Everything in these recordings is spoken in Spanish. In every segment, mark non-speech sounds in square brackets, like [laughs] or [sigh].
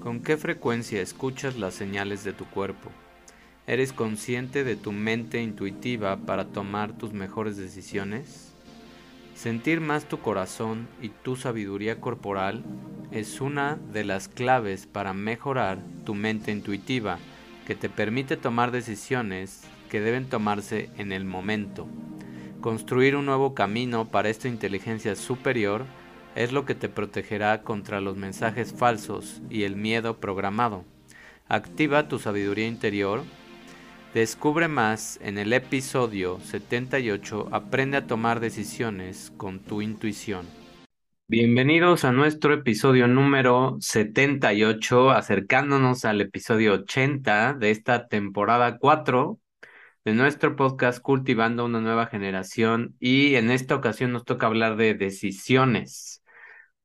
¿Con qué frecuencia escuchas las señales de tu cuerpo? ¿Eres consciente de tu mente intuitiva para tomar tus mejores decisiones? Sentir más tu corazón y tu sabiduría corporal es una de las claves para mejorar tu mente intuitiva que te permite tomar decisiones que deben tomarse en el momento. Construir un nuevo camino para esta inteligencia superior es lo que te protegerá contra los mensajes falsos y el miedo programado. Activa tu sabiduría interior. Descubre más en el episodio 78 Aprende a tomar decisiones con tu intuición. Bienvenidos a nuestro episodio número 78, acercándonos al episodio 80 de esta temporada 4 de nuestro podcast Cultivando una nueva generación y en esta ocasión nos toca hablar de decisiones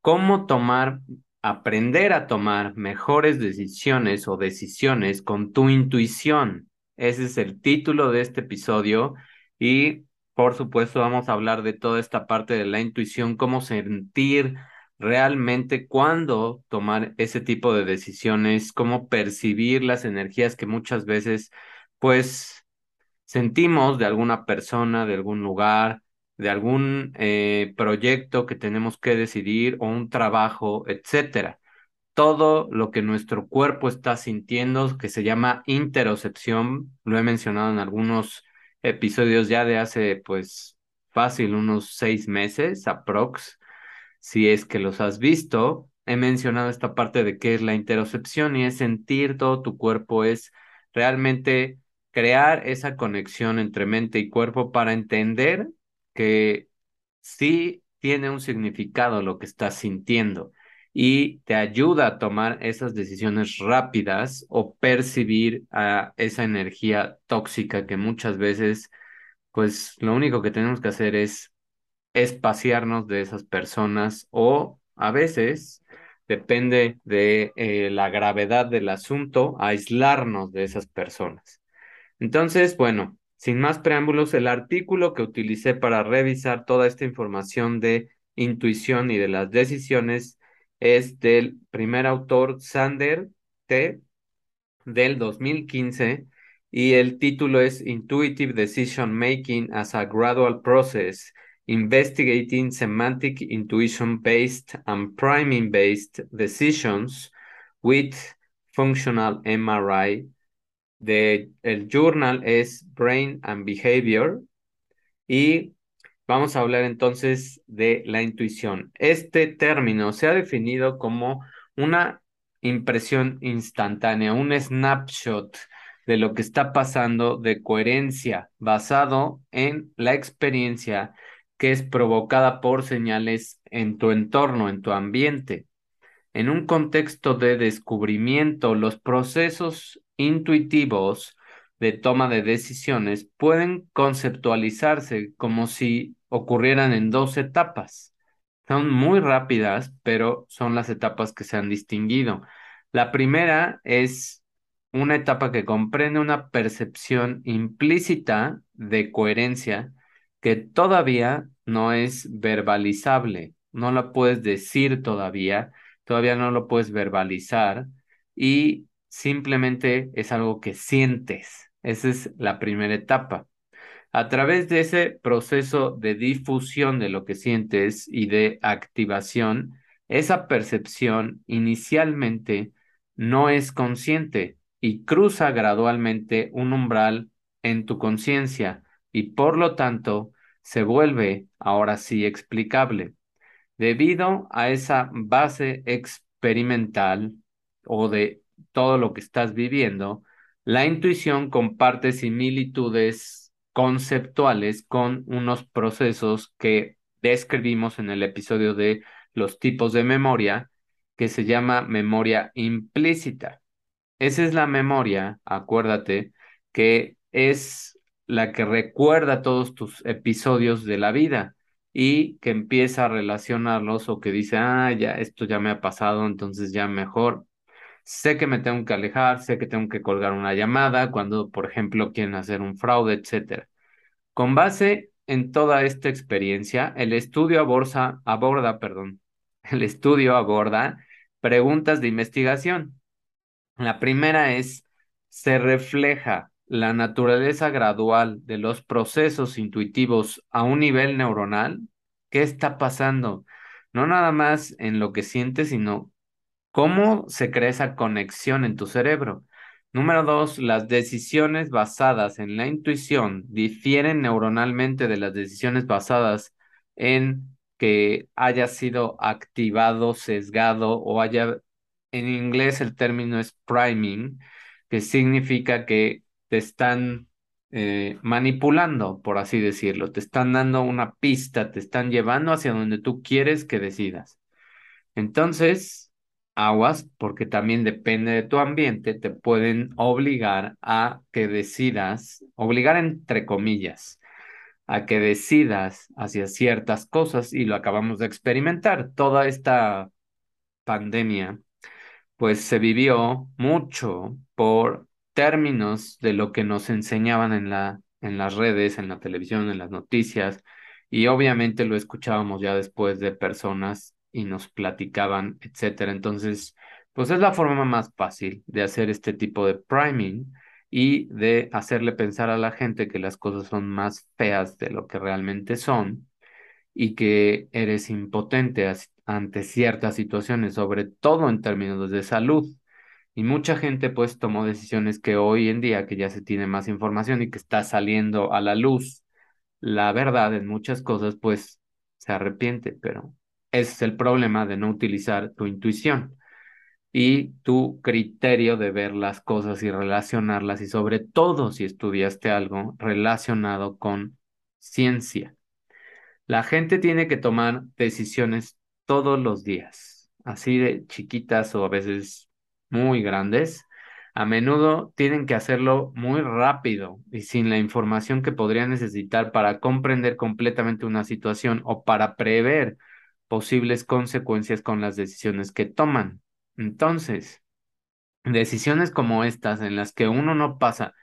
cómo tomar, aprender a tomar mejores decisiones o decisiones con tu intuición. Ese es el título de este episodio y por supuesto vamos a hablar de toda esta parte de la intuición, cómo sentir realmente cuándo tomar ese tipo de decisiones, cómo percibir las energías que muchas veces pues sentimos de alguna persona, de algún lugar, de algún eh, proyecto que tenemos que decidir o un trabajo, etcétera. Todo lo que nuestro cuerpo está sintiendo, que se llama interocepción, lo he mencionado en algunos episodios ya de hace, pues, fácil, unos seis meses, aprox, si es que los has visto. He mencionado esta parte de qué es la interocepción y es sentir todo tu cuerpo, es realmente crear esa conexión entre mente y cuerpo para entender que sí tiene un significado lo que estás sintiendo y te ayuda a tomar esas decisiones rápidas o percibir a esa energía tóxica que muchas veces, pues lo único que tenemos que hacer es espaciarnos de esas personas o a veces, depende de eh, la gravedad del asunto, aislarnos de esas personas. Entonces, bueno, sin más preámbulos, el artículo que utilicé para revisar toda esta información de intuición y de las decisiones es del primer autor, Sander T., del 2015, y el título es Intuitive Decision Making as a Gradual Process, Investigating Semantic Intuition-Based and Priming-Based Decisions with Functional MRI de el journal es Brain and Behavior y vamos a hablar entonces de la intuición. Este término se ha definido como una impresión instantánea, un snapshot de lo que está pasando de coherencia basado en la experiencia que es provocada por señales en tu entorno, en tu ambiente. En un contexto de descubrimiento, los procesos intuitivos de toma de decisiones pueden conceptualizarse como si ocurrieran en dos etapas. Son muy rápidas, pero son las etapas que se han distinguido. La primera es una etapa que comprende una percepción implícita de coherencia que todavía no es verbalizable, no la puedes decir todavía, todavía no lo puedes verbalizar y simplemente es algo que sientes. Esa es la primera etapa. A través de ese proceso de difusión de lo que sientes y de activación, esa percepción inicialmente no es consciente y cruza gradualmente un umbral en tu conciencia y por lo tanto se vuelve ahora sí explicable. Debido a esa base experimental o de todo lo que estás viviendo, la intuición comparte similitudes conceptuales con unos procesos que describimos en el episodio de los tipos de memoria, que se llama memoria implícita. Esa es la memoria, acuérdate, que es la que recuerda todos tus episodios de la vida y que empieza a relacionarlos o que dice, ah, ya, esto ya me ha pasado, entonces ya mejor sé que me tengo que alejar, sé que tengo que colgar una llamada cuando, por ejemplo, quieren hacer un fraude, etc. Con base en toda esta experiencia, el estudio aborda, perdón, [laughs] el estudio aborda preguntas de investigación. La primera es, ¿se refleja la naturaleza gradual de los procesos intuitivos a un nivel neuronal? ¿Qué está pasando? No nada más en lo que sientes, sino cómo se crea esa conexión en tu cerebro. Número dos, las decisiones basadas en la intuición difieren neuronalmente de las decisiones basadas en que haya sido activado, sesgado o haya, en inglés el término es priming, que significa que te están eh, manipulando, por así decirlo, te están dando una pista, te están llevando hacia donde tú quieres que decidas. Entonces, aguas, porque también depende de tu ambiente, te pueden obligar a que decidas, obligar entre comillas, a que decidas hacia ciertas cosas y lo acabamos de experimentar. Toda esta pandemia, pues se vivió mucho por términos de lo que nos enseñaban en la, en las redes, en la televisión, en las noticias, y obviamente lo escuchábamos ya después de personas y nos platicaban, etcétera. Entonces, pues es la forma más fácil de hacer este tipo de priming y de hacerle pensar a la gente que las cosas son más feas de lo que realmente son y que eres impotente ante ciertas situaciones, sobre todo en términos de salud. Y mucha gente pues tomó decisiones que hoy en día, que ya se tiene más información y que está saliendo a la luz la verdad en muchas cosas, pues se arrepiente, pero ese es el problema de no utilizar tu intuición y tu criterio de ver las cosas y relacionarlas y sobre todo si estudiaste algo relacionado con ciencia. La gente tiene que tomar decisiones todos los días, así de chiquitas o a veces muy grandes. A menudo tienen que hacerlo muy rápido y sin la información que podrían necesitar para comprender completamente una situación o para prever posibles consecuencias con las decisiones que toman. Entonces, decisiones como estas en las que uno no pasa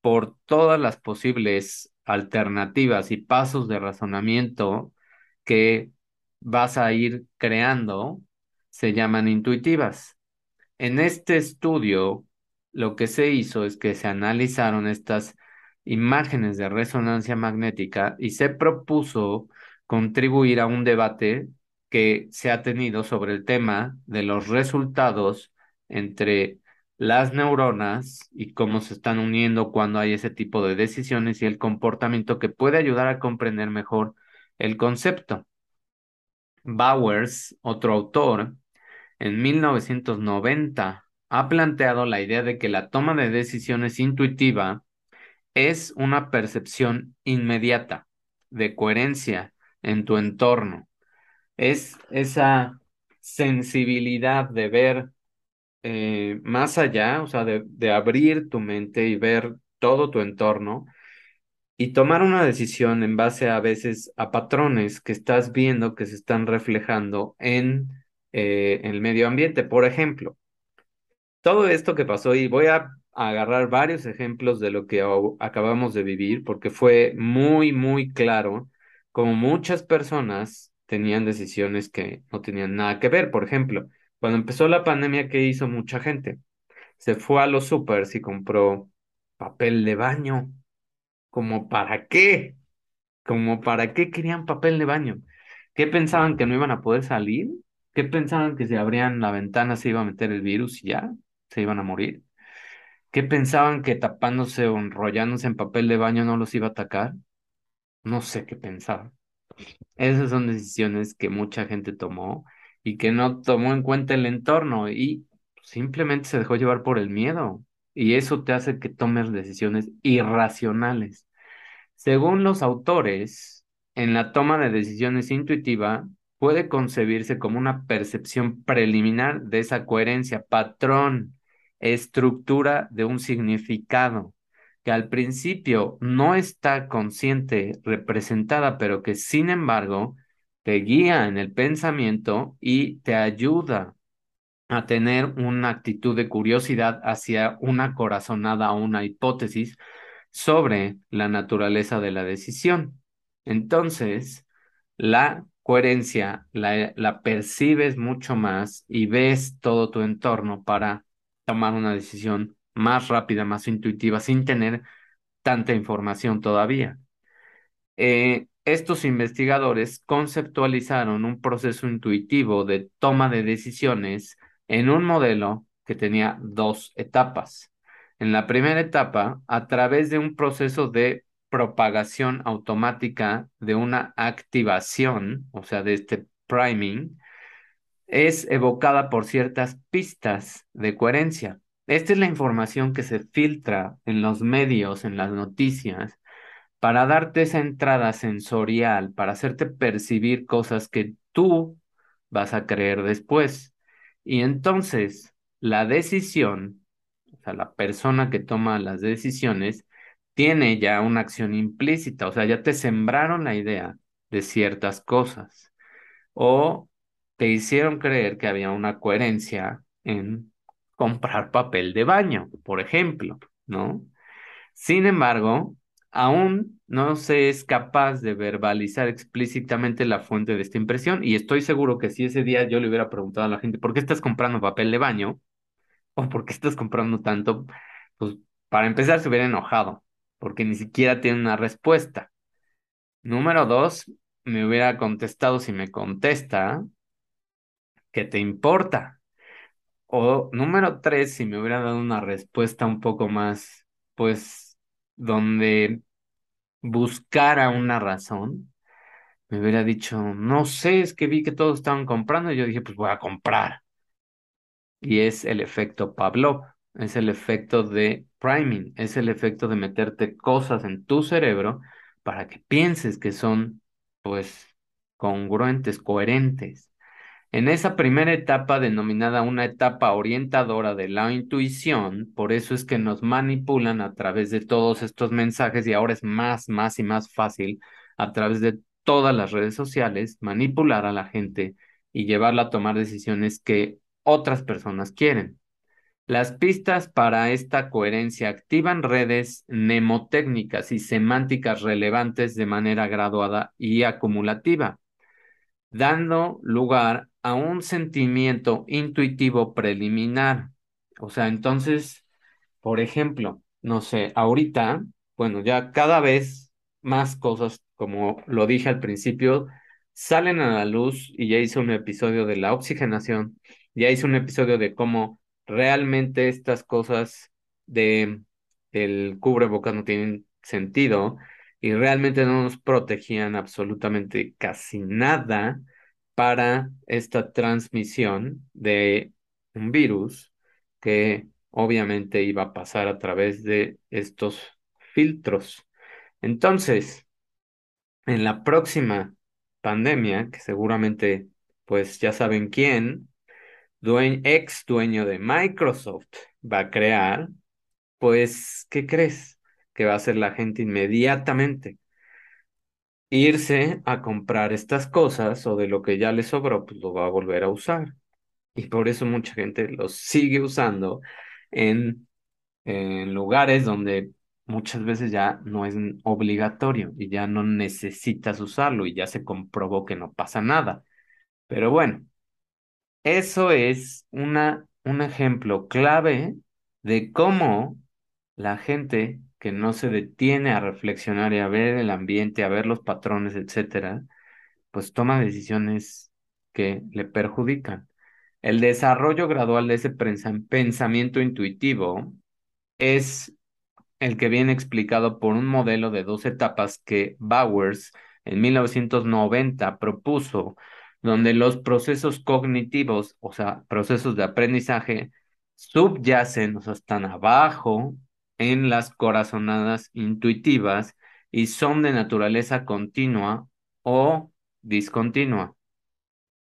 por todas las posibles alternativas y pasos de razonamiento que vas a ir creando, se llaman intuitivas. En este estudio, lo que se hizo es que se analizaron estas imágenes de resonancia magnética y se propuso contribuir a un debate que se ha tenido sobre el tema de los resultados entre las neuronas y cómo se están uniendo cuando hay ese tipo de decisiones y el comportamiento que puede ayudar a comprender mejor el concepto. Bowers, otro autor, en 1990 ha planteado la idea de que la toma de decisiones intuitiva es una percepción inmediata de coherencia en tu entorno es esa sensibilidad de ver eh, más allá, o sea, de, de abrir tu mente y ver todo tu entorno y tomar una decisión en base a veces a patrones que estás viendo que se están reflejando en eh, el medio ambiente. Por ejemplo, todo esto que pasó, y voy a agarrar varios ejemplos de lo que acabamos de vivir, porque fue muy, muy claro como muchas personas tenían decisiones que no tenían nada que ver. Por ejemplo, cuando empezó la pandemia, ¿qué hizo mucha gente? Se fue a los supers y compró papel de baño. ¿Como para qué? ¿Como para qué querían papel de baño? ¿Qué pensaban que no iban a poder salir? ¿Qué pensaban que si abrían la ventana se iba a meter el virus y ya se iban a morir? ¿Qué pensaban que tapándose o enrollándose en papel de baño no los iba a atacar? No sé qué pensaban. Esas son decisiones que mucha gente tomó y que no tomó en cuenta el entorno y simplemente se dejó llevar por el miedo. Y eso te hace que tomes decisiones irracionales. Según los autores, en la toma de decisiones intuitiva puede concebirse como una percepción preliminar de esa coherencia, patrón, estructura de un significado que al principio no está consciente, representada, pero que sin embargo te guía en el pensamiento y te ayuda a tener una actitud de curiosidad hacia una corazonada o una hipótesis sobre la naturaleza de la decisión. Entonces, la coherencia la, la percibes mucho más y ves todo tu entorno para tomar una decisión más rápida, más intuitiva, sin tener tanta información todavía. Eh, estos investigadores conceptualizaron un proceso intuitivo de toma de decisiones en un modelo que tenía dos etapas. En la primera etapa, a través de un proceso de propagación automática de una activación, o sea, de este priming, es evocada por ciertas pistas de coherencia. Esta es la información que se filtra en los medios, en las noticias, para darte esa entrada sensorial, para hacerte percibir cosas que tú vas a creer después. Y entonces la decisión, o sea, la persona que toma las decisiones, tiene ya una acción implícita, o sea, ya te sembraron la idea de ciertas cosas o te hicieron creer que había una coherencia en comprar papel de baño, por ejemplo, ¿no? Sin embargo, aún no se es capaz de verbalizar explícitamente la fuente de esta impresión y estoy seguro que si ese día yo le hubiera preguntado a la gente, ¿por qué estás comprando papel de baño? ¿O por qué estás comprando tanto? Pues para empezar se hubiera enojado porque ni siquiera tiene una respuesta. Número dos, me hubiera contestado si me contesta, ¿qué te importa? O número tres, si me hubiera dado una respuesta un poco más, pues, donde buscara una razón, me hubiera dicho, no sé, es que vi que todos estaban comprando y yo dije, pues voy a comprar. Y es el efecto Pavlov es el efecto de priming, es el efecto de meterte cosas en tu cerebro para que pienses que son, pues, congruentes, coherentes. En esa primera etapa denominada una etapa orientadora de la intuición, por eso es que nos manipulan a través de todos estos mensajes y ahora es más, más y más fácil a través de todas las redes sociales manipular a la gente y llevarla a tomar decisiones que otras personas quieren. Las pistas para esta coherencia activan redes mnemotécnicas y semánticas relevantes de manera graduada y acumulativa, dando lugar a un sentimiento intuitivo preliminar. O sea, entonces, por ejemplo, no sé, ahorita, bueno, ya cada vez más cosas, como lo dije al principio, salen a la luz y ya hice un episodio de la oxigenación, ya hice un episodio de cómo realmente estas cosas de el cubrebocas no tienen sentido y realmente no nos protegían absolutamente casi nada para esta transmisión de un virus que obviamente iba a pasar a través de estos filtros. Entonces, en la próxima pandemia, que seguramente pues ya saben quién, ex dueño de Microsoft va a crear, pues, ¿qué crees? Que va a hacer la gente inmediatamente irse a comprar estas cosas o de lo que ya le sobró, pues lo va a volver a usar. Y por eso mucha gente los sigue usando en, lugares donde muchas veces ya no es obligatorio y ya no necesitas usarlo y ya se comprobó que no pasa nada. Pero bueno, eso es una, un ejemplo clave de cómo la gente que no se detiene a reflexionar y a ver el ambiente, a ver los patrones, etcétera, pues toma decisiones que le perjudican. El desarrollo gradual de ese pensamiento intuitivo es el que viene explicado por un modelo de dos etapas que Bowers en 1990 propuso donde los procesos cognitivos, o sea, procesos de aprendizaje, subyacen, o sea, están abajo en las corazonadas intuitivas y son de naturaleza continua o discontinua.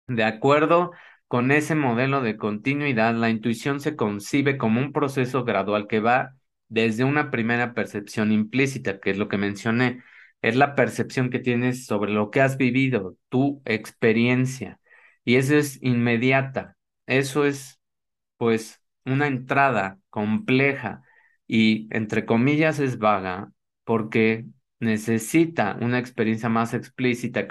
De acuerdo con ese modelo de continuidad, la intuición se concibe como un proceso gradual que va desde una primera percepción implícita, que es lo que mencioné, es la percepción que tienes sobre lo que has vivido, tu experiencia. Y eso es inmediata. Eso es, pues, una entrada compleja y, entre comillas, es vaga porque necesita una experiencia más explícita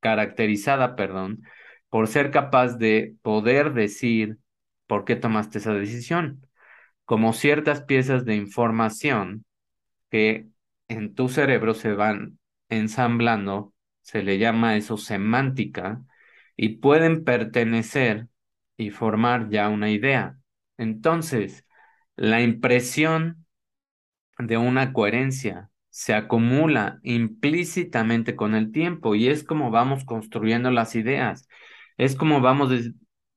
caracterizada, perdón, por ser capaz de poder decir por qué tomaste esa decisión, como ciertas piezas de información que en tu cerebro se van ensamblando, se le llama eso semántica, y pueden pertenecer y formar ya una idea. Entonces, la impresión de una coherencia se acumula implícitamente con el tiempo y es como vamos construyendo las ideas, es como vamos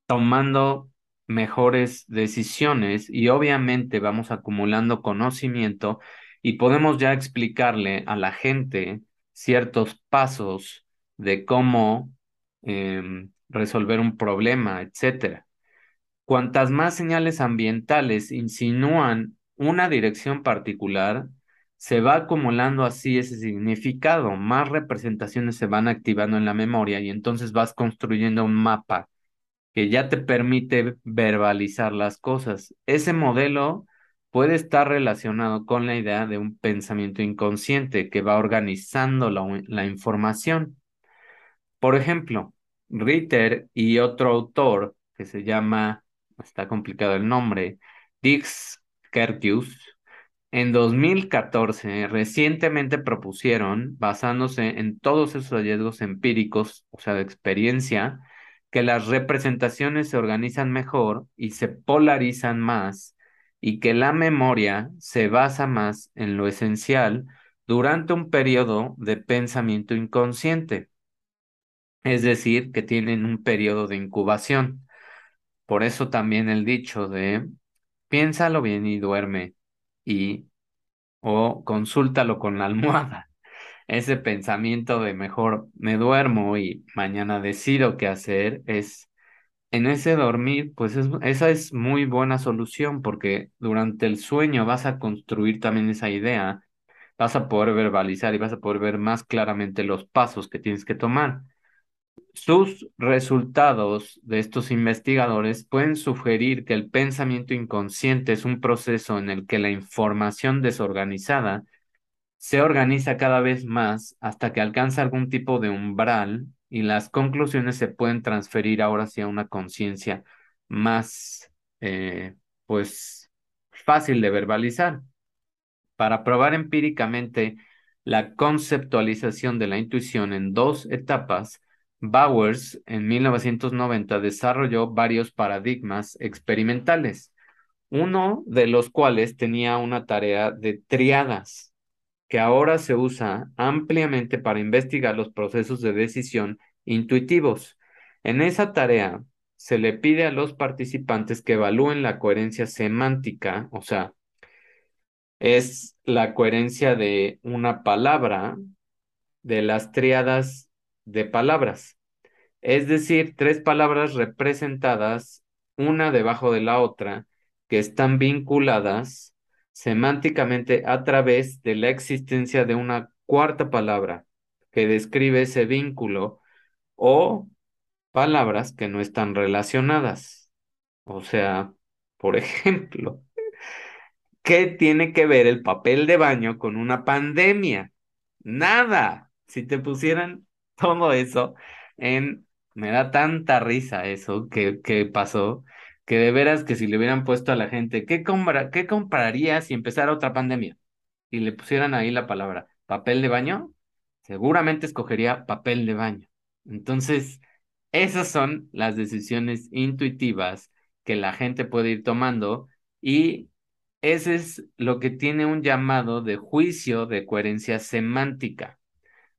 tomando mejores decisiones y obviamente vamos acumulando conocimiento y podemos ya explicarle a la gente ciertos pasos de cómo em, resolver un problema, etcétera. Cuantas más señales ambientales insinúan una dirección particular, se va acumulando así ese significado, más representaciones se van activando en la memoria y entonces vas construyendo un mapa que ya te permite verbalizar las cosas. Ese modelo puede estar relacionado con la idea de un pensamiento inconsciente que va organizando la, información. Por ejemplo, Ritter y otro autor que se llama, está complicado el nombre, Dix Kertius, en 2014 recientemente propusieron, basándose en todos esos hallazgos empíricos, o sea, de experiencia, que las representaciones se organizan mejor y se polarizan más y que la memoria se basa más en lo esencial durante un periodo de pensamiento inconsciente es decir, que tienen un periodo de incubación. Por eso también el dicho de piénsalo bien y duerme y o consúltalo con la almohada. [laughs] Ese pensamiento de mejor me duermo y mañana decido qué hacer es en ese dormir, pues esa es muy buena solución porque durante el sueño vas a construir también esa idea, vas a poder verbalizar y vas a poder ver más claramente los pasos que tienes que tomar. Sus resultados de estos investigadores pueden sugerir que el pensamiento inconsciente es un proceso en el que la información desorganizada se organiza cada vez más hasta que alcanza algún tipo de umbral y las conclusiones se pueden transferir ahora hacia una conciencia más, eh, pues, fácil de verbalizar. Para probar empíricamente la conceptualización de la intuición en dos etapas, Bowers en 1990 desarrolló varios paradigmas experimentales, uno de los cuales tenía una tarea de triadas, que ahora se usa ampliamente para investigar los procesos de decisión intuitivos. En esa tarea se le pide a los participantes que evalúen la coherencia semántica, o sea, es la coherencia de una palabra de las triadas de palabras, es decir, tres palabras representadas una debajo de la otra que están vinculadas semánticamente a través de la existencia de una cuarta palabra que describe ese vínculo o palabras que no están relacionadas. O sea, por [laughs] ejemplo, ¿qué tiene que ver el papel de baño con una pandemia? Nada. Si te pusieran todo eso en... Me da tanta risa eso que, que pasó, que de veras que si le hubieran puesto a la gente, ¿qué, compra, ¿qué compraría si empezara otra pandemia? Y le pusieran ahí la palabra papel de baño, seguramente escogería papel de baño. Entonces, esas son las decisiones intuitivas que la gente puede ir tomando y ese es lo que tiene un llamado de juicio de coherencia semántica.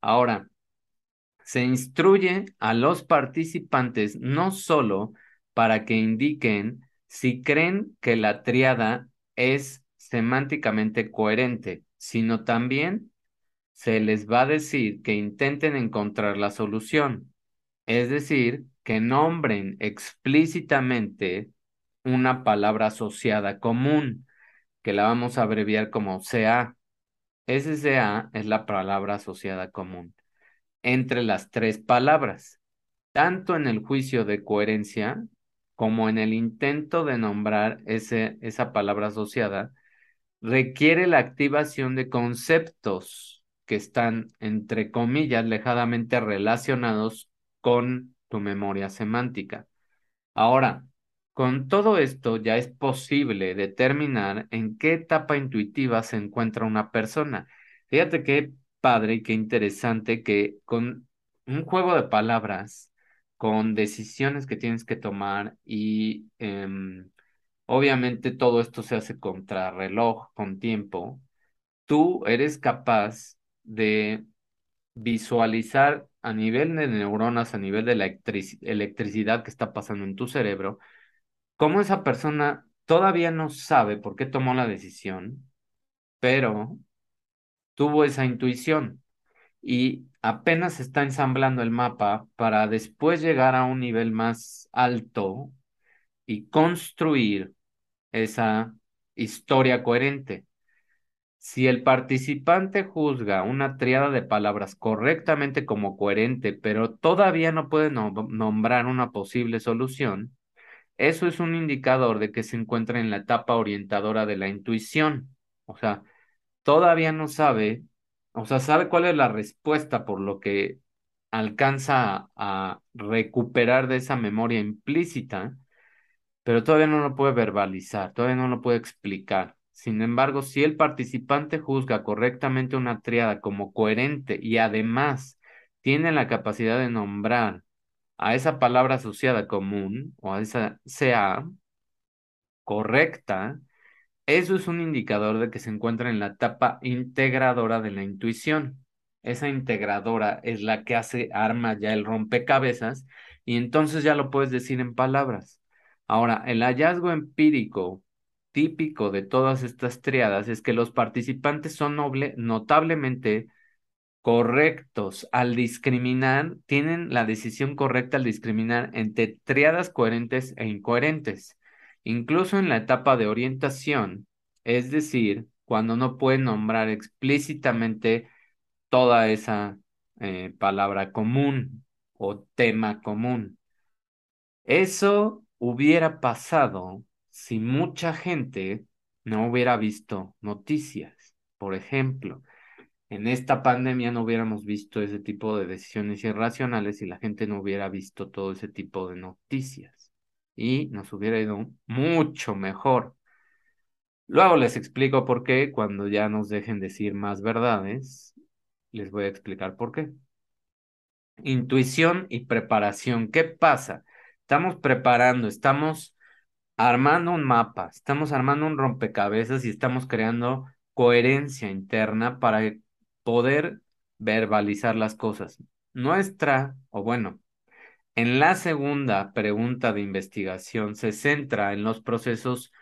Ahora, se instruye a los participantes no solo para que indiquen si creen que la triada es semánticamente coherente, sino también se les va a decir que intenten encontrar la solución, es decir, que nombren explícitamente una palabra asociada común, que la vamos a abreviar como CA. Ese CA es la palabra asociada común entre las tres palabras, tanto en el juicio de coherencia como en el intento de nombrar ese, esa palabra asociada, requiere la activación de conceptos que están, entre comillas, lejadamente relacionados con tu memoria semántica. Ahora, con todo esto ya es posible determinar en qué etapa intuitiva se encuentra una persona. Fíjate qué padre y qué interesante que con un juego de palabras, con decisiones que tienes que tomar y em, obviamente todo esto se hace contra reloj, con tiempo, tú eres capaz de visualizar a nivel de neuronas, a nivel de la electricidad que está pasando en tu cerebro, cómo esa persona todavía no sabe por qué tomó la decisión, pero tuvo esa intuición y apenas está ensamblando el mapa para después llegar a un nivel más alto y construir esa historia coherente. Si el participante juzga una triada de palabras correctamente como coherente, pero todavía no puede nombrar una posible solución, eso es un indicador de que se encuentra en la etapa orientadora de la intuición. O sea, todavía no sabe, o sea, sabe cuál es la respuesta por lo que alcanza a recuperar de esa memoria implícita, pero todavía no lo puede verbalizar, todavía no lo puede explicar. Sin embargo, si el participante juzga correctamente una triada como coherente y además tiene la capacidad de nombrar a esa palabra asociada común o a esa sea correcta, eso es un indicador de que se encuentra en la etapa integradora de la intuición. Esa integradora es la que hace arma ya el rompecabezas y entonces ya lo puedes decir en palabras. Ahora, el hallazgo empírico típico de todas estas triadas es que los participantes son notablemente correctos al discriminar, tienen la decisión correcta al discriminar entre triadas coherentes e incoherentes, incluso en la etapa de orientación, es decir, cuando no pueden nombrar explícitamente toda esa eh, palabra común o tema común. Eso hubiera pasado si mucha gente no hubiera visto noticias. Por ejemplo, en esta pandemia no hubiéramos visto ese tipo de decisiones irracionales y la gente no hubiera visto todo ese tipo de noticias y nos hubiera ido mucho mejor. Luego les explico por qué, cuando ya nos dejen decir más verdades, les voy a explicar por qué. Intuición y preparación. ¿Qué pasa? Estamos preparando, estamos armando un mapa, estamos armando un rompecabezas y estamos creando coherencia interna para poder verbalizar las cosas. Nuestra, o bueno, en la segunda pregunta de investigación se centra en los procesos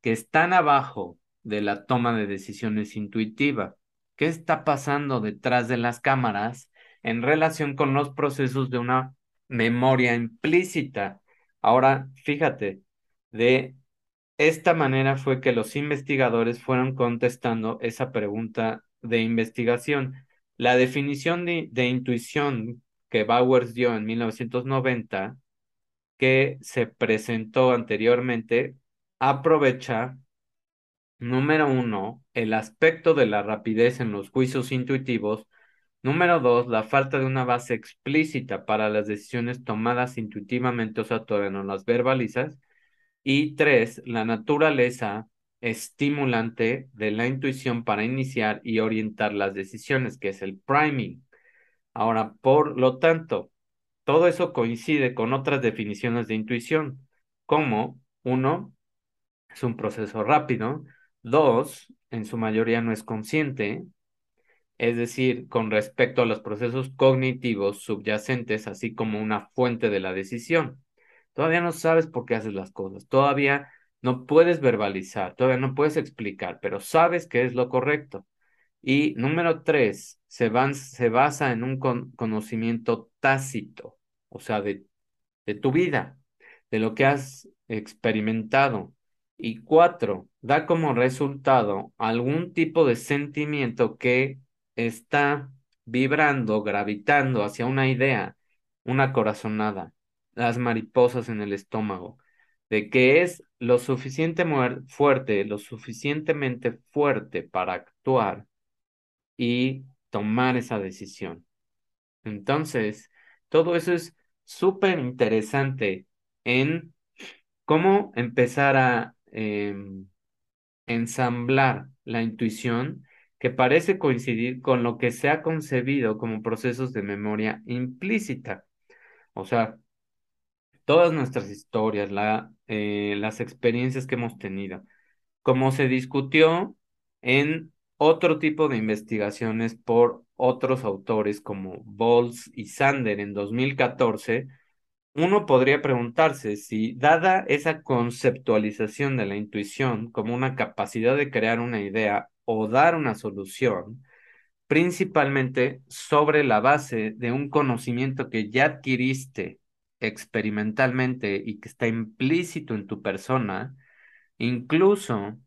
que están abajo de la toma de decisiones intuitiva. ¿Qué está pasando detrás de las cámaras en relación con los procesos de una memoria implícita? Ahora, fíjate, de esta manera fue que los investigadores fueron contestando esa pregunta de investigación. La definición de, de intuición que Bowers dio en 1990, que se presentó anteriormente, aprovecha, número uno, el aspecto de la rapidez en los juicios intuitivos, número dos, la falta de una base explícita para las decisiones tomadas intuitivamente, o sea, todavía no las verbalizas, y tres, la naturaleza estimulante de la intuición para iniciar y orientar las decisiones, que es el priming. Ahora, por lo tanto, todo eso coincide con otras definiciones de intuición, como uno, es un proceso rápido, dos, en su mayoría no es consciente, es decir, con respecto a los procesos cognitivos subyacentes, así como una fuente de la decisión. Todavía no sabes por qué haces las cosas, todavía no puedes verbalizar, todavía no puedes explicar, pero sabes que es lo correcto. Y número tres, se, basa en un conocimiento tácito, o sea, de, de tu vida, de lo que has experimentado. Y cuatro, da como resultado algún tipo de sentimiento que está vibrando, gravitando hacia una idea, una corazonada las mariposas en el estómago, de que es lo suficiente fuerte, lo suficientemente fuerte para actuar y tomar esa decisión. Entonces, todo eso es súper interesante en cómo empezar a em, ensamblar la intuición que parece coincidir con lo que se ha concebido como procesos de memoria implícita. O sea, todas nuestras historias, la, eh, las experiencias que hemos tenido, como se discutió en otro tipo de investigaciones por otros autores como Bowles y Sander en 2014, uno podría preguntarse si, dada esa conceptualización de la intuición como una capacidad de crear una idea o dar una solución, principalmente sobre la base de un conocimiento que ya adquiriste experimentalmente y que está implícito en tu persona, incluso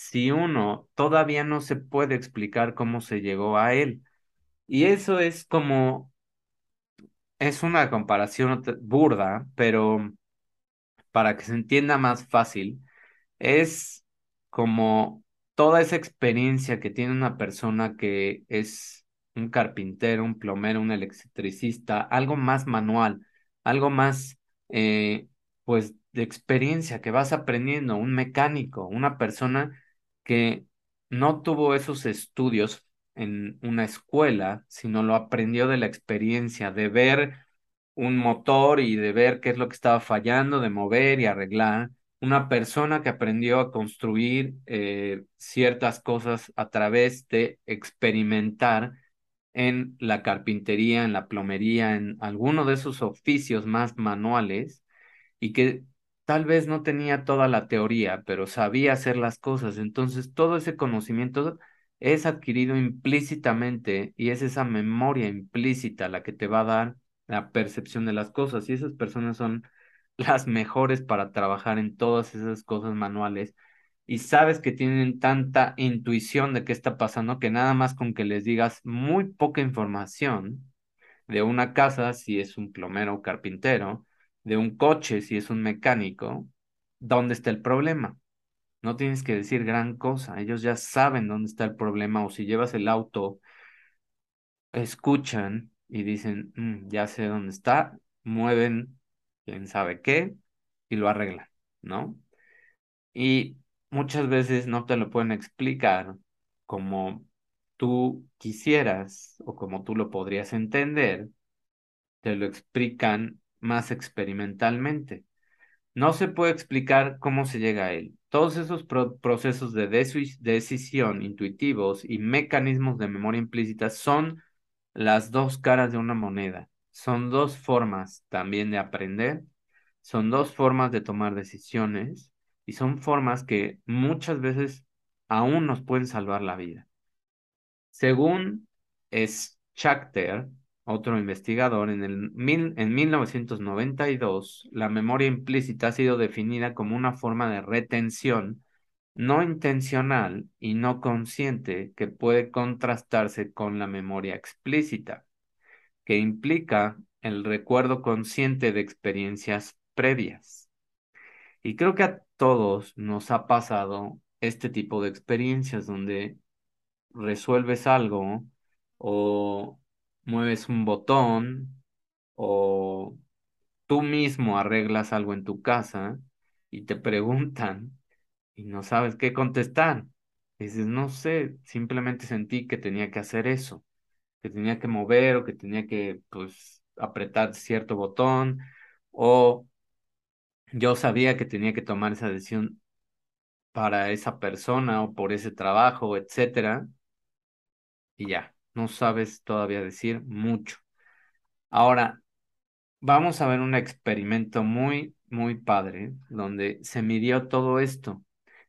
si uno todavía no se puede explicar cómo se llegó a él. Y eso es como, es una comparación burda, pero para que se entienda más fácil, es como toda esa experiencia que tiene una persona que es un carpintero, un plomero, un electricista, algo más manual, algo más, eh, pues, de experiencia que vas aprendiendo, un mecánico, una persona que no tuvo esos estudios en una escuela, sino lo aprendió de la experiencia, de ver un motor y de ver qué es lo que estaba fallando, de mover y arreglar. Una persona que aprendió a construir eh, ciertas cosas a través de experimentar en la carpintería, en la plomería, en alguno de esos oficios más manuales y que tal vez no tenía toda la teoría, pero sabía hacer las cosas. Entonces, todo ese conocimiento es adquirido implícitamente y es esa memoria implícita la que te va a dar la percepción de las cosas. Y esas personas son [laughs] las mejores para trabajar en todas esas cosas manuales y sabes que tienen tanta intuición de qué está pasando que nada más con que les digas muy poca información de una casa, si es un plomero o carpintero, de un coche, si es un mecánico, ¿dónde está el problema? No tienes que decir gran cosa, ellos ya saben dónde está el problema o si llevas el auto, escuchan y dicen, mm, ya sé dónde está, mueven quién sabe qué y lo arreglan, ¿no? Y muchas veces no te lo pueden explicar como tú quisieras o como tú lo podrías entender, te lo explican más experimentalmente. No se puede explicar cómo se llega a él. Todos esos procesos de decisión intuitivos y mecanismos de memoria implícita son las dos caras de una moneda. Son dos formas también de aprender, son dos formas de tomar decisiones y son formas que muchas veces aún nos pueden salvar la vida. Según Schachter, otro investigador, en, el en 1992, la memoria implícita ha sido definida como una forma de retención no intencional y no consciente que puede contrastarse con la memoria explícita, que implica el recuerdo consciente de experiencias previas. Y creo que a todos nos ha pasado este tipo de experiencias donde resuelves algo o mueves un botón o tú mismo arreglas algo en tu casa y te preguntan y no sabes qué contestar. dices, no sé, simplemente sentí que tenía que hacer eso, que tenía que mover o que tenía que, pues, apretar cierto botón o yo sabía que tenía que tomar esa decisión para esa persona o por ese trabajo, etcétera. Y ya, no sabes todavía decir mucho. Ahora, vamos a ver un experimento muy, muy padre donde se midió todo esto.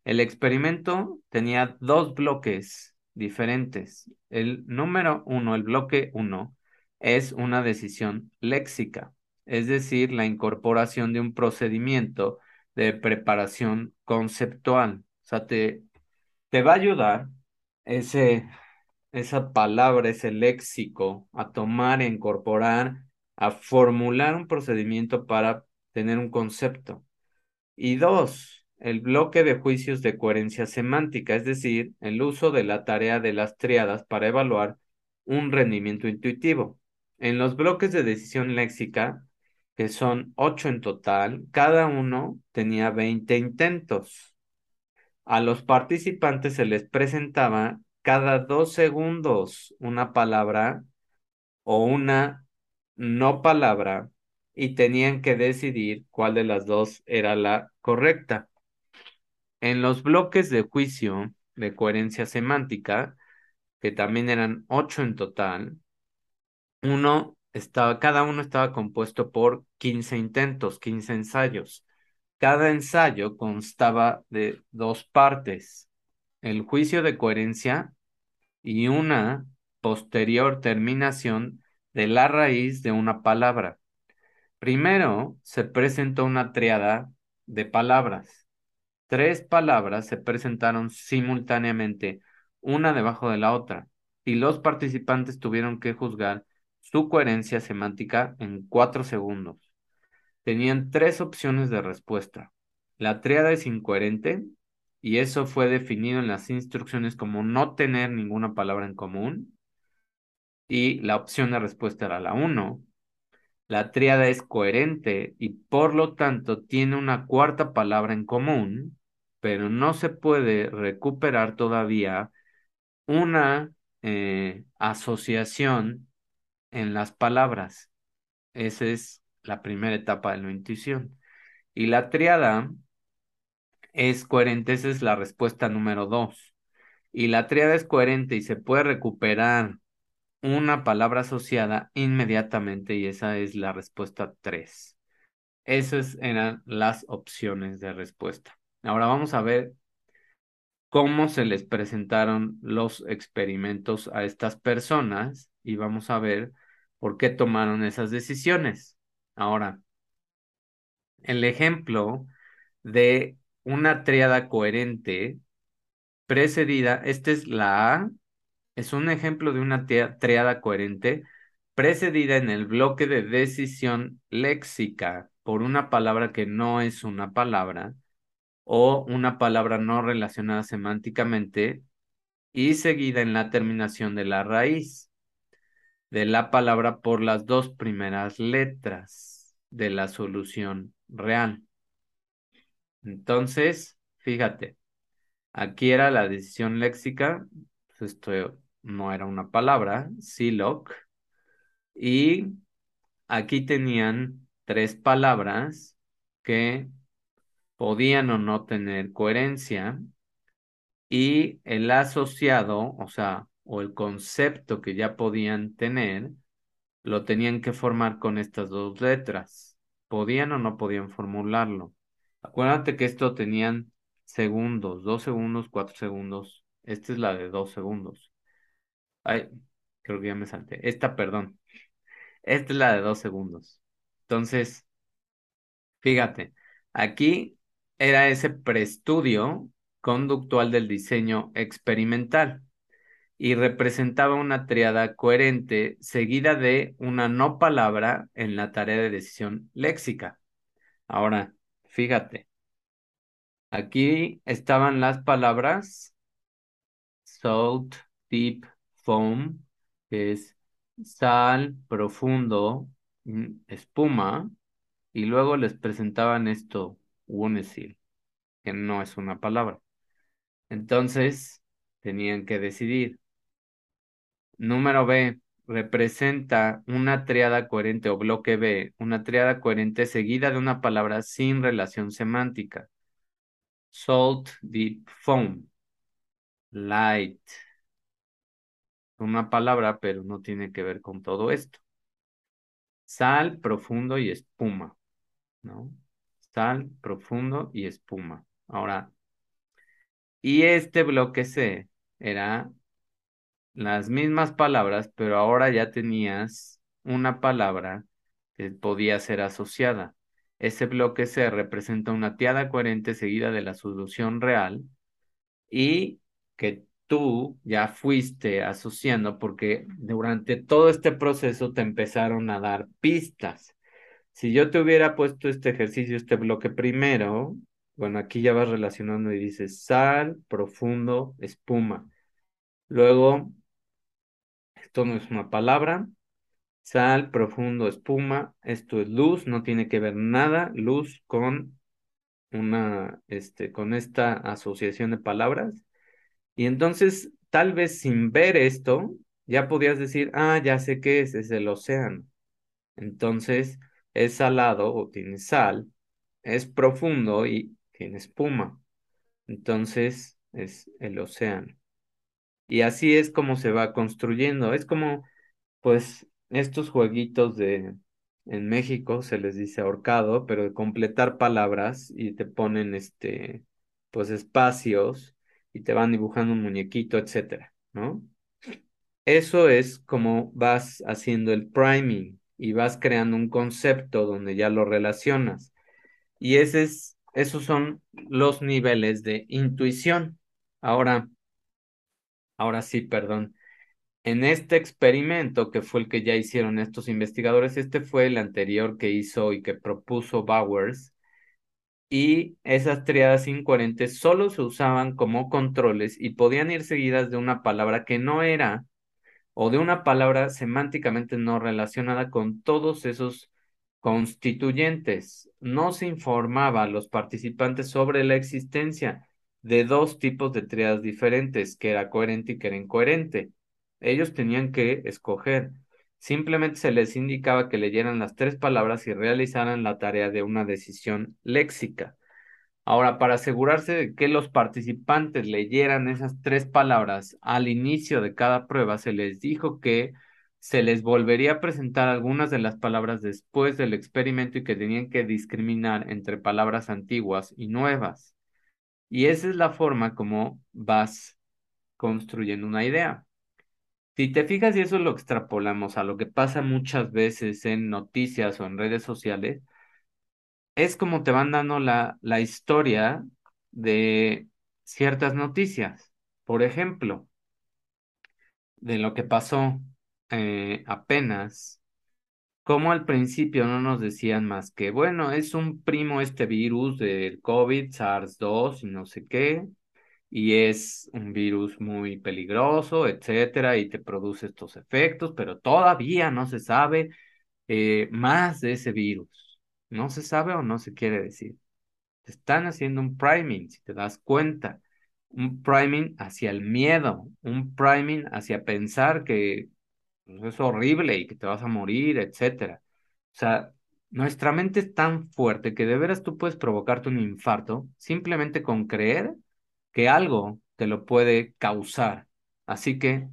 El experimento tenía dos bloques diferentes. El número uno, el bloque uno, es una decisión léxica, es decir, la incorporación de un procedimiento de preparación conceptual. O sea, te, te va a ayudar ese, esa palabra, ese léxico, a tomar, a incorporar, a formular un procedimiento para tener un concepto. Y dos, el bloque de juicios de coherencia semántica, es decir, el uso de la tarea de las triadas para evaluar un rendimiento intuitivo. En los bloques de decisión léxica, que son ocho en total, cada uno tenía 20 intentos. A los participantes se les presentaba cada dos segundos una palabra o una no palabra y tenían que decidir cuál de las dos era la correcta. En los bloques de juicio de coherencia semántica, que también eran ocho en total, uno estaba, cada uno estaba compuesto por 15 intentos, 15 ensayos. Cada ensayo constaba de dos partes, el juicio de coherencia y una posterior terminación de la raíz de una palabra. Primero se presentó una triada de palabras. Tres palabras se presentaron simultáneamente, una debajo de la otra, y los participantes tuvieron que juzgar su coherencia semántica en cuatro segundos. Tenían tres opciones de respuesta. La triada es incoherente, y eso fue definido en las instrucciones como no tener ninguna palabra en común, y la opción de respuesta era la 1. La tríada es coherente y por lo tanto tiene una cuarta palabra en común, pero no se puede recuperar todavía una eh, asociación en las palabras. Esa es la primera etapa de la intuición. Y la triada es coherente, esa es la respuesta número dos. Y la triada es coherente y se puede recuperar una palabra asociada inmediatamente y esa es la respuesta 3. Esas eran las opciones de respuesta. Ahora vamos a ver cómo se les presentaron los experimentos a estas personas y vamos a ver por qué tomaron esas decisiones. Ahora, el ejemplo de una triada coherente precedida, esta es la A, es un ejemplo de una triada coherente precedida en el bloque de decisión léxica por una palabra que no es una palabra o una palabra no relacionada semánticamente y seguida en la terminación de la raíz de la palabra por las dos primeras letras de la solución real. Entonces, fíjate, aquí era la decisión léxica, pues esto no era una palabra, siloc, y aquí tenían tres palabras que podían o no tener coherencia y el asociado, o sea, o el concepto que ya podían tener, lo tenían que formar con estas dos letras. Podían o no podían formularlo. Acuérdate que esto tenían segundos, dos segundos, cuatro segundos. Esta es la de dos segundos. Ay, creo que ya me salté. Esta, perdón. Esta es la de dos segundos. Entonces, fíjate, aquí era ese preestudio conductual del diseño experimental y representaba una triada coherente seguida de una no palabra en la tarea de decisión léxica. Ahora, fíjate, aquí estaban las palabras salt, deep, foam, que es sal, profundo, mm, espuma, y luego les presentaban esto, wunesil, que no es una palabra. Entonces, tenían que decidir. Número B, representa una triada coherente o bloque B, una triada coherente seguida de una palabra sin relación semántica. Salt, deep, foam. Light, una palabra, pero no tiene que ver con todo esto. Sal, profundo y espuma, ¿no? Sal, profundo y espuma. Ahora, y este bloque C era las mismas palabras, pero ahora ya tenías una palabra que podía ser asociada. Ese bloque C representa una tiada coherente seguida de la solución real y que tú ya fuiste asociando porque durante todo este proceso te empezaron a dar pistas. Si yo te hubiera puesto este ejercicio, este bloque primero, bueno, aquí ya vas relacionando y dices sal, profundo, espuma. Luego, esto no es una palabra, Sal, profundo, espuma. Esto es luz, no tiene que ver nada luz con una, este, con esta asociación de palabras. Y entonces, tal vez sin ver esto, ya podías decir, ah, ya sé qué es, es el océano. Entonces, es salado o tiene sal, es profundo y tiene espuma. Entonces, es el océano. Y así es como se va construyendo. Es como, pues, estos jueguitos de, en México se les dice ahorcado, pero de completar palabras y te ponen, este, pues, espacios y te van dibujando un muñequito, etcétera, ¿no? Eso es como vas haciendo el priming y vas creando un concepto donde ya lo relacionas. Y es, esos son los niveles de intuición. Ahora, ahora sí, perdón. En este experimento, que fue el que ya hicieron estos investigadores, este fue el anterior que hizo y que propuso Bowers, y esas triadas incoherentes solo se usaban como controles y podían ir seguidas de una palabra que no era o de una palabra semánticamente no relacionada con todos esos constituyentes. No se informaba a los participantes sobre la existencia de dos tipos de triadas diferentes, que era coherente y que era incoherente. Ellos tenían que escoger. Simplemente se les indicaba que leyeran las tres palabras y realizaran la tarea de una decisión léxica. Ahora, para asegurarse de que los participantes leyeran esas tres palabras al inicio de cada prueba, se les dijo que se les volvería a presentar algunas de las palabras después del experimento y que tenían que discriminar entre palabras antiguas y nuevas. Y esa es la forma como vas construyendo una idea. Si te fijas y eso lo extrapolamos a lo que pasa muchas veces en noticias o en redes sociales, es como te van dando la, la historia de ciertas noticias. Por ejemplo, de lo que pasó eh, apenas, como al principio no nos decían más que, bueno, es un primo este virus del COVID, SARS-2 y no sé qué, y es un virus muy peligroso, etcétera, y te produce estos efectos, pero todavía no se sabe eh, más de ese virus. No se sabe o no se quiere decir. Te están haciendo un priming, si te das cuenta. Un priming hacia el miedo, un priming hacia pensar que pues, es horrible y que te vas a morir, etcétera. O sea, nuestra mente es tan fuerte que de veras tú puedes provocarte un infarto simplemente con creer que algo te lo puede causar. Así que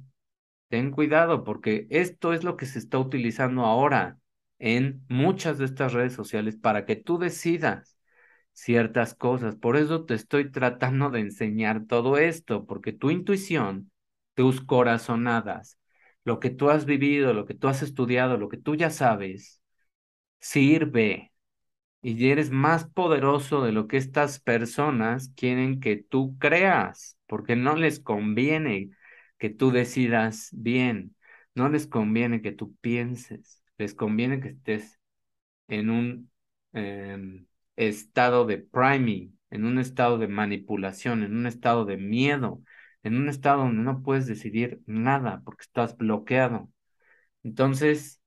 ten cuidado porque esto es lo que se está utilizando ahora en muchas de estas redes sociales para que tú decidas ciertas cosas. Por eso te estoy tratando de enseñar todo esto, porque tu intuición, tus corazonadas, lo que tú has vivido, lo que tú has estudiado, lo que tú ya sabes, sirve. Y eres más poderoso de lo que estas personas quieren que tú creas, porque no les conviene que tú decidas bien, no les conviene que tú pienses les conviene que estés en un em, estado de priming, en un estado de manipulación, en un estado de miedo, en un estado donde no puedes decidir nada porque estás bloqueado. Entonces,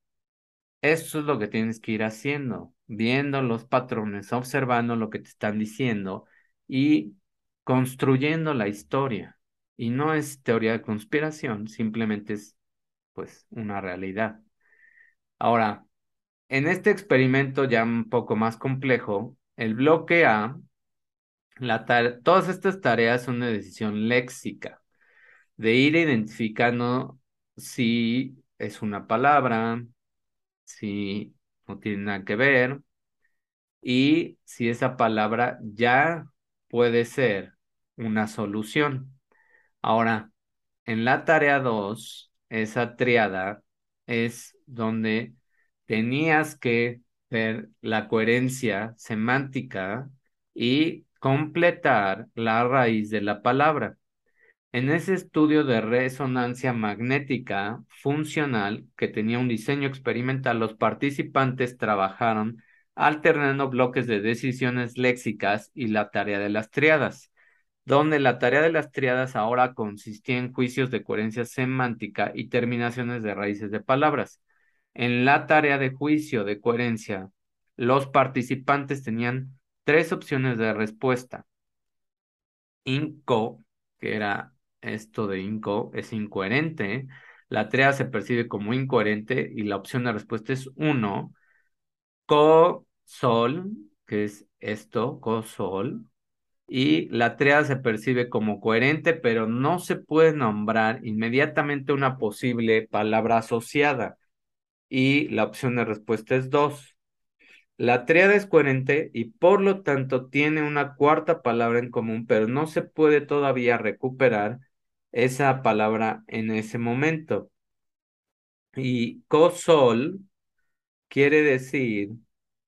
eso es lo que tienes que ir haciendo, viendo los patrones, observando lo que te están diciendo y construyendo la historia. Y no es teoría de conspiración, simplemente es pues una realidad. Ahora, en este experimento ya un poco más complejo, el bloque A, todas estas tareas son de decisión léxica, de ir identificando si es una palabra, si no tiene nada que ver, y si esa palabra ya puede ser una solución. Ahora, en la tarea 2, esa triada es donde tenías que ver la coherencia semántica y completar la raíz de la palabra. En ese estudio de resonancia magnética funcional que tenía un diseño experimental, los participantes trabajaron alternando bloques de decisiones léxicas y la tarea de las triadas donde la tarea de las triadas ahora consistía en juicios de coherencia semántica y terminaciones de raíces de palabras. En la tarea de juicio de coherencia, los participantes tenían tres opciones de respuesta. Inco, que era esto de inco, es incoherente. La tarea se percibe como incoherente y la opción de respuesta es 1. Co-sol, que es esto, co-sol. Y la tríada se percibe como coherente, pero no se puede nombrar inmediatamente una posible palabra asociada. Y la opción de respuesta es 2. La tríada es coherente y por lo tanto tiene una cuarta palabra en común, pero no se puede todavía recuperar esa palabra en ese momento. Y cosol quiere decir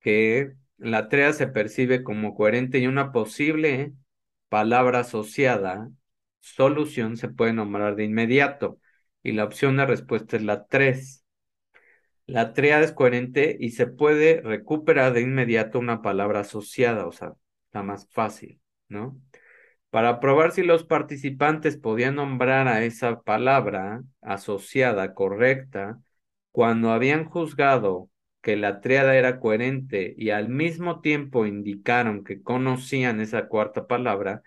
que la tríada se percibe como coherente y una posible palabra asociada, solución, se puede nombrar de inmediato. Y la opción de respuesta es la 3. La tríada es coherente y se puede recuperar de inmediato una palabra asociada, o sea, está más fácil, ¿no? Para probar si los participantes podían nombrar a esa palabra asociada correcta, cuando habían juzgado que la tríada era coherente y al mismo tiempo indicaron que conocían esa cuarta palabra,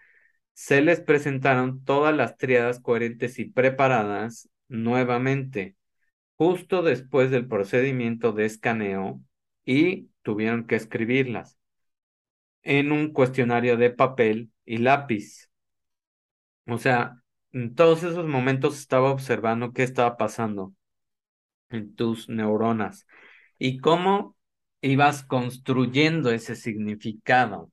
se les presentaron todas las tríadas coherentes y preparadas nuevamente justo después del procedimiento de escaneo y tuvieron que escribirlas en un cuestionario de papel y lápiz. O sea, en todos esos momentos estaba observando qué estaba pasando en tus neuronas y cómo ibas construyendo ese significado,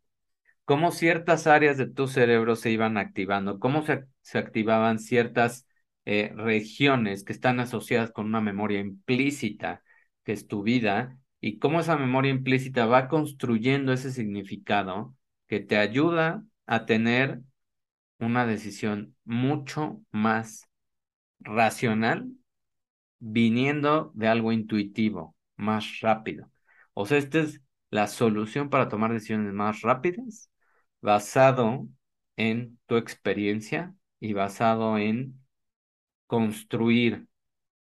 cómo ciertas áreas de tu cerebro se iban activando, cómo se, se activaban ciertas eh, regiones que están asociadas con una memoria implícita, que es tu vida, y cómo esa memoria implícita va construyendo ese significado que te ayuda a tener una decisión mucho más racional viniendo de algo intuitivo, más rápido. O sea, esta es la solución para tomar decisiones más rápidas, basado en tu experiencia y basado en construir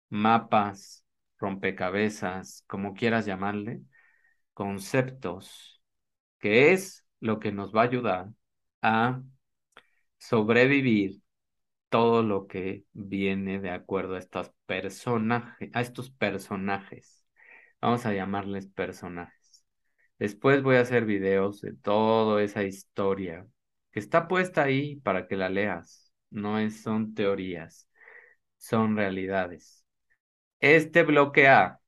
mapas, rompecabezas, como quieras llamarle, conceptos, que es lo que nos va a ayudar a sobrevivir todo lo que viene de acuerdo a estos personajes, a estos personajes. Vamos a llamarles personajes. Después voy a hacer videos de toda esa historia que está puesta ahí para que la leas. No es, son teorías son realidades. Este bloque A,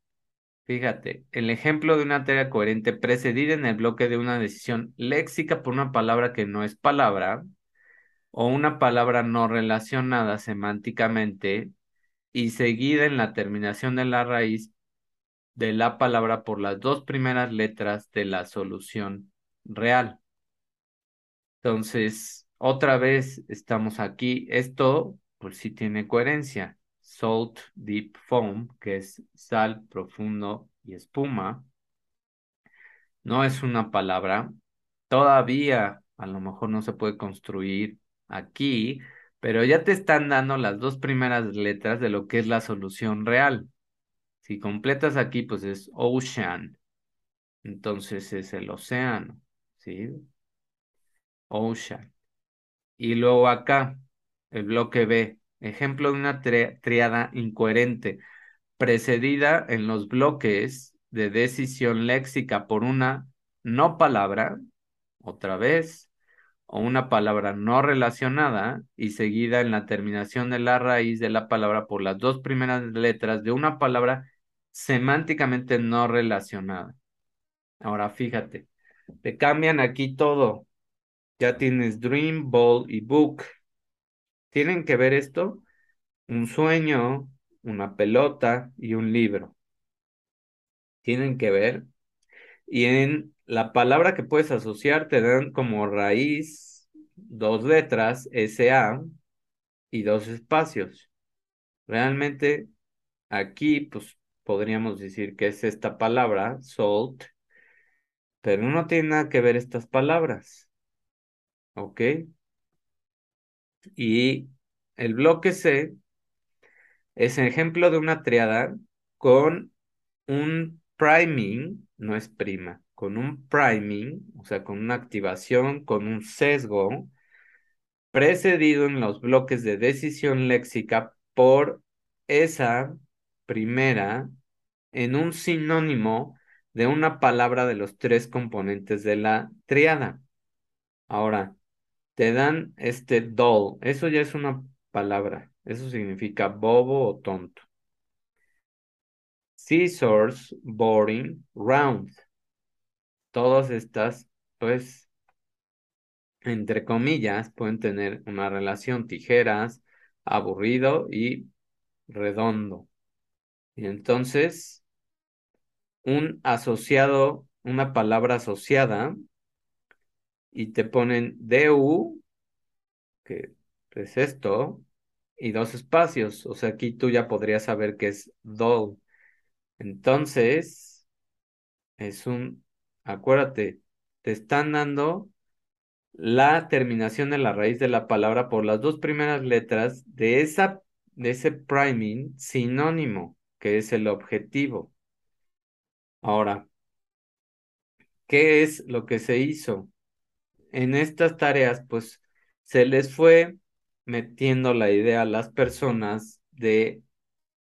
fíjate, el ejemplo de una teoría coherente precedida en el bloque de una decisión léxica por una palabra que no es palabra o una palabra no relacionada semánticamente y seguida en la terminación de la raíz de la palabra por las dos primeras letras de la solución real. Entonces, otra vez estamos aquí. Esto pues sí tiene coherencia. Salt Deep Foam, que es sal profundo y espuma, no es una palabra. Todavía a lo mejor no se puede construir aquí, pero ya te están dando las dos primeras letras de lo que es la solución real. Si completas aquí, pues es ocean. Entonces es el océano, ¿sí? Ocean. Y luego acá, el bloque B, ejemplo de una triada incoherente, precedida en los bloques de decisión léxica por una no palabra, otra vez, o una palabra no relacionada y seguida en la terminación de la raíz de la palabra por las dos primeras letras de una palabra semánticamente no relacionada. Ahora fíjate, te cambian aquí todo. Ya tienes dream, ball y book tienen que ver esto, un sueño, una pelota y un libro. Tienen que ver. Y en la palabra que puedes asociar te dan como raíz dos letras, SA, y dos espacios. Realmente aquí, pues podríamos decir que es esta palabra, salt, pero no tiene nada que ver estas palabras. ¿Ok? Y el bloque C es ejemplo de una triada con un priming, no es prima, con un priming, o sea, con una activación, con un sesgo, precedido en los bloques de decisión léxica por esa primera en un sinónimo de una palabra de los tres componentes de la triada. Ahora, te dan este dull, eso ya es una palabra, eso significa bobo o tonto. Scissors, boring, round. Todas estas, pues, entre comillas, pueden tener una relación tijeras, aburrido y redondo. Y entonces, un asociado, una palabra asociada, y te ponen DU, que es esto, y dos espacios. O sea, aquí tú ya podrías saber que es dull. Entonces, es un, acuérdate, te están dando la terminación de la raíz de la palabra por las dos primeras letras de, esa, de ese priming sinónimo, que es el objetivo. Ahora, ¿qué es lo que se hizo? En estas tareas, pues, se les fue metiendo la idea a las personas de,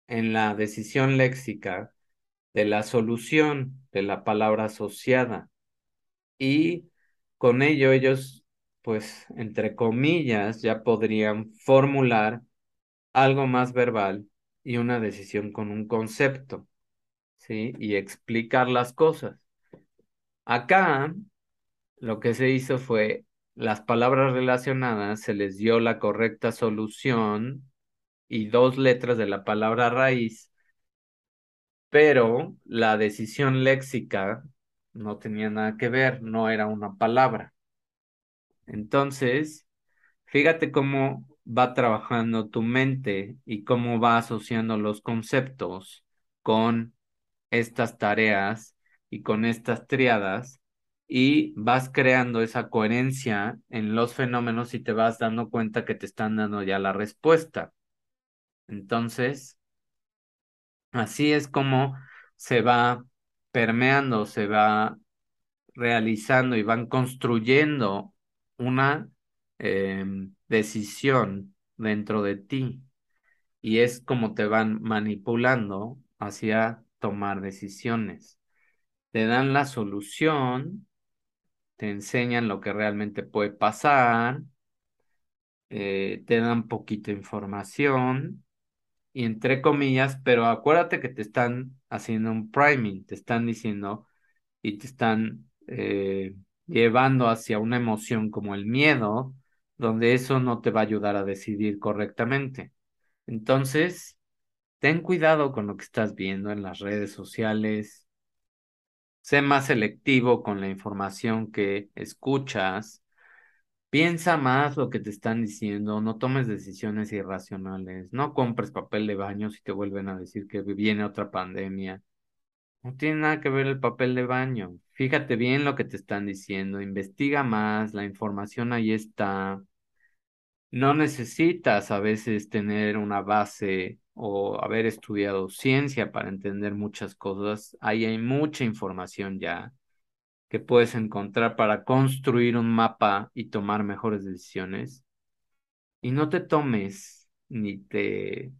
en la decisión léxica, de la solución de la palabra asociada. Y con ello ellos, pues, entre comillas, ya podrían formular algo más verbal y una decisión con un concepto, ¿sí? Y explicar las cosas. Acá, lo que se hizo fue, las palabras relacionadas, se les dio la correcta solución y dos letras de la palabra raíz, pero la decisión léxica no tenía nada que ver, no era una palabra. Entonces, fíjate cómo va trabajando tu mente y cómo va asociando los conceptos con estas tareas y con estas triadas y vas creando esa coherencia en los fenómenos y te vas dando cuenta que te están dando ya la respuesta. Entonces, así es como se va permeando, se va realizando y van construyendo una em, decisión dentro de ti. Y es como te van manipulando hacia tomar decisiones. Te dan la solución, te enseñan lo que realmente puede pasar, eh, te dan poquita información y entre comillas, pero acuérdate que te están haciendo un priming, te están diciendo y te están eh, llevando hacia una emoción como el miedo, donde eso no te va a ayudar a decidir correctamente. Entonces, ten cuidado con lo que estás viendo en las redes sociales. Sé más selectivo con la información que escuchas. Piensa más lo que te están diciendo, no tomes decisiones irracionales, no compres papel de baño si te vuelven a decir que viene otra pandemia. No tiene nada que ver el papel de baño. Fíjate bien lo que te están diciendo, investiga más, la información ahí está. No necesitas a veces tener una base o haber estudiado ciencia para entender muchas cosas. Ahí hay mucha información ya que puedes encontrar para construir un mapa y tomar mejores decisiones. Y no te tomes ni te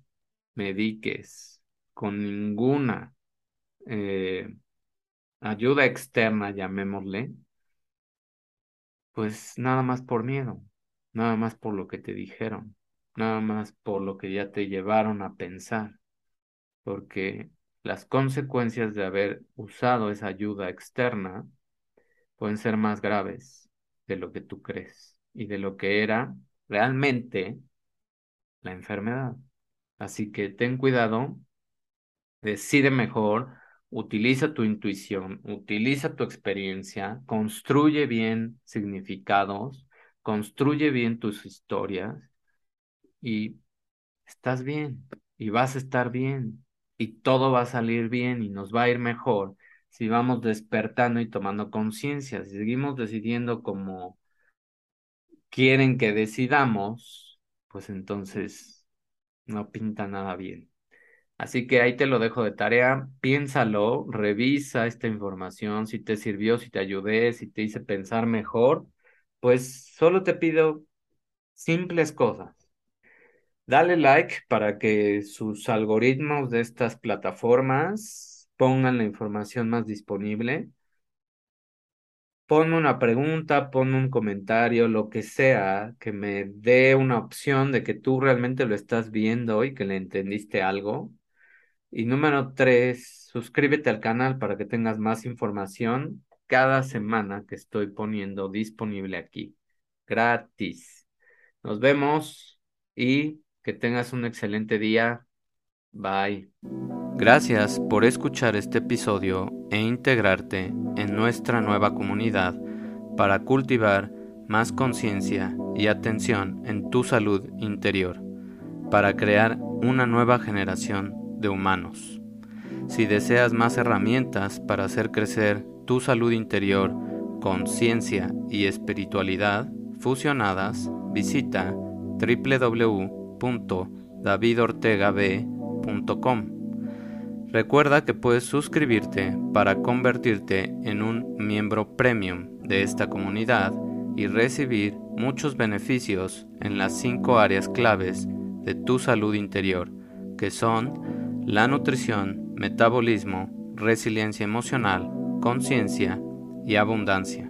mediques con ninguna eh, ayuda externa, llamémosle, pues nada más por miedo, nada más por lo que te dijeron, nada más por lo que ya te llevaron a pensar, porque las consecuencias de haber usado esa ayuda externa pueden ser más graves de lo que tú crees y de lo que era realmente la enfermedad. Así que ten cuidado, decide mejor, utiliza tu intuición, utiliza tu experiencia, construye bien significados, construye bien tus historias y estás bien y vas a estar bien y todo va a salir bien y nos va a ir mejor si vamos despertando y tomando conciencia, si seguimos decidiendo como quieren que decidamos, pues entonces no pinta nada bien. Así que ahí te lo dejo de tarea, piénsalo, revisa esta información, si te sirvió, si te ayudé, si te hice pensar mejor, pues solo te pido simples cosas. Dale like para que sus algoritmos de estas plataformas pongan la información más disponible. Ponme una pregunta, ponme un comentario, lo que sea, que me dé una opción de que tú realmente lo estás viendo y que le entendiste algo. Y número tres, suscríbete al canal para que tengas más información cada semana que estoy poniendo disponible aquí. Gratis. Nos vemos y que tengas un excelente día. Bye. Gracias por escuchar este episodio e integrarte en nuestra nueva comunidad para cultivar más conciencia y atención en tu salud interior, para crear una nueva generación de humanos. Si deseas más herramientas para hacer crecer tu salud interior, conciencia y espiritualidad fusionadas, visita www.davidortegab.com. Recuerda que puedes suscribirte para convertirte en un miembro premium de esta comunidad y recibir muchos beneficios en las cinco áreas claves de tu salud interior, que son la nutrición, metabolismo, resiliencia emocional, conciencia y abundancia.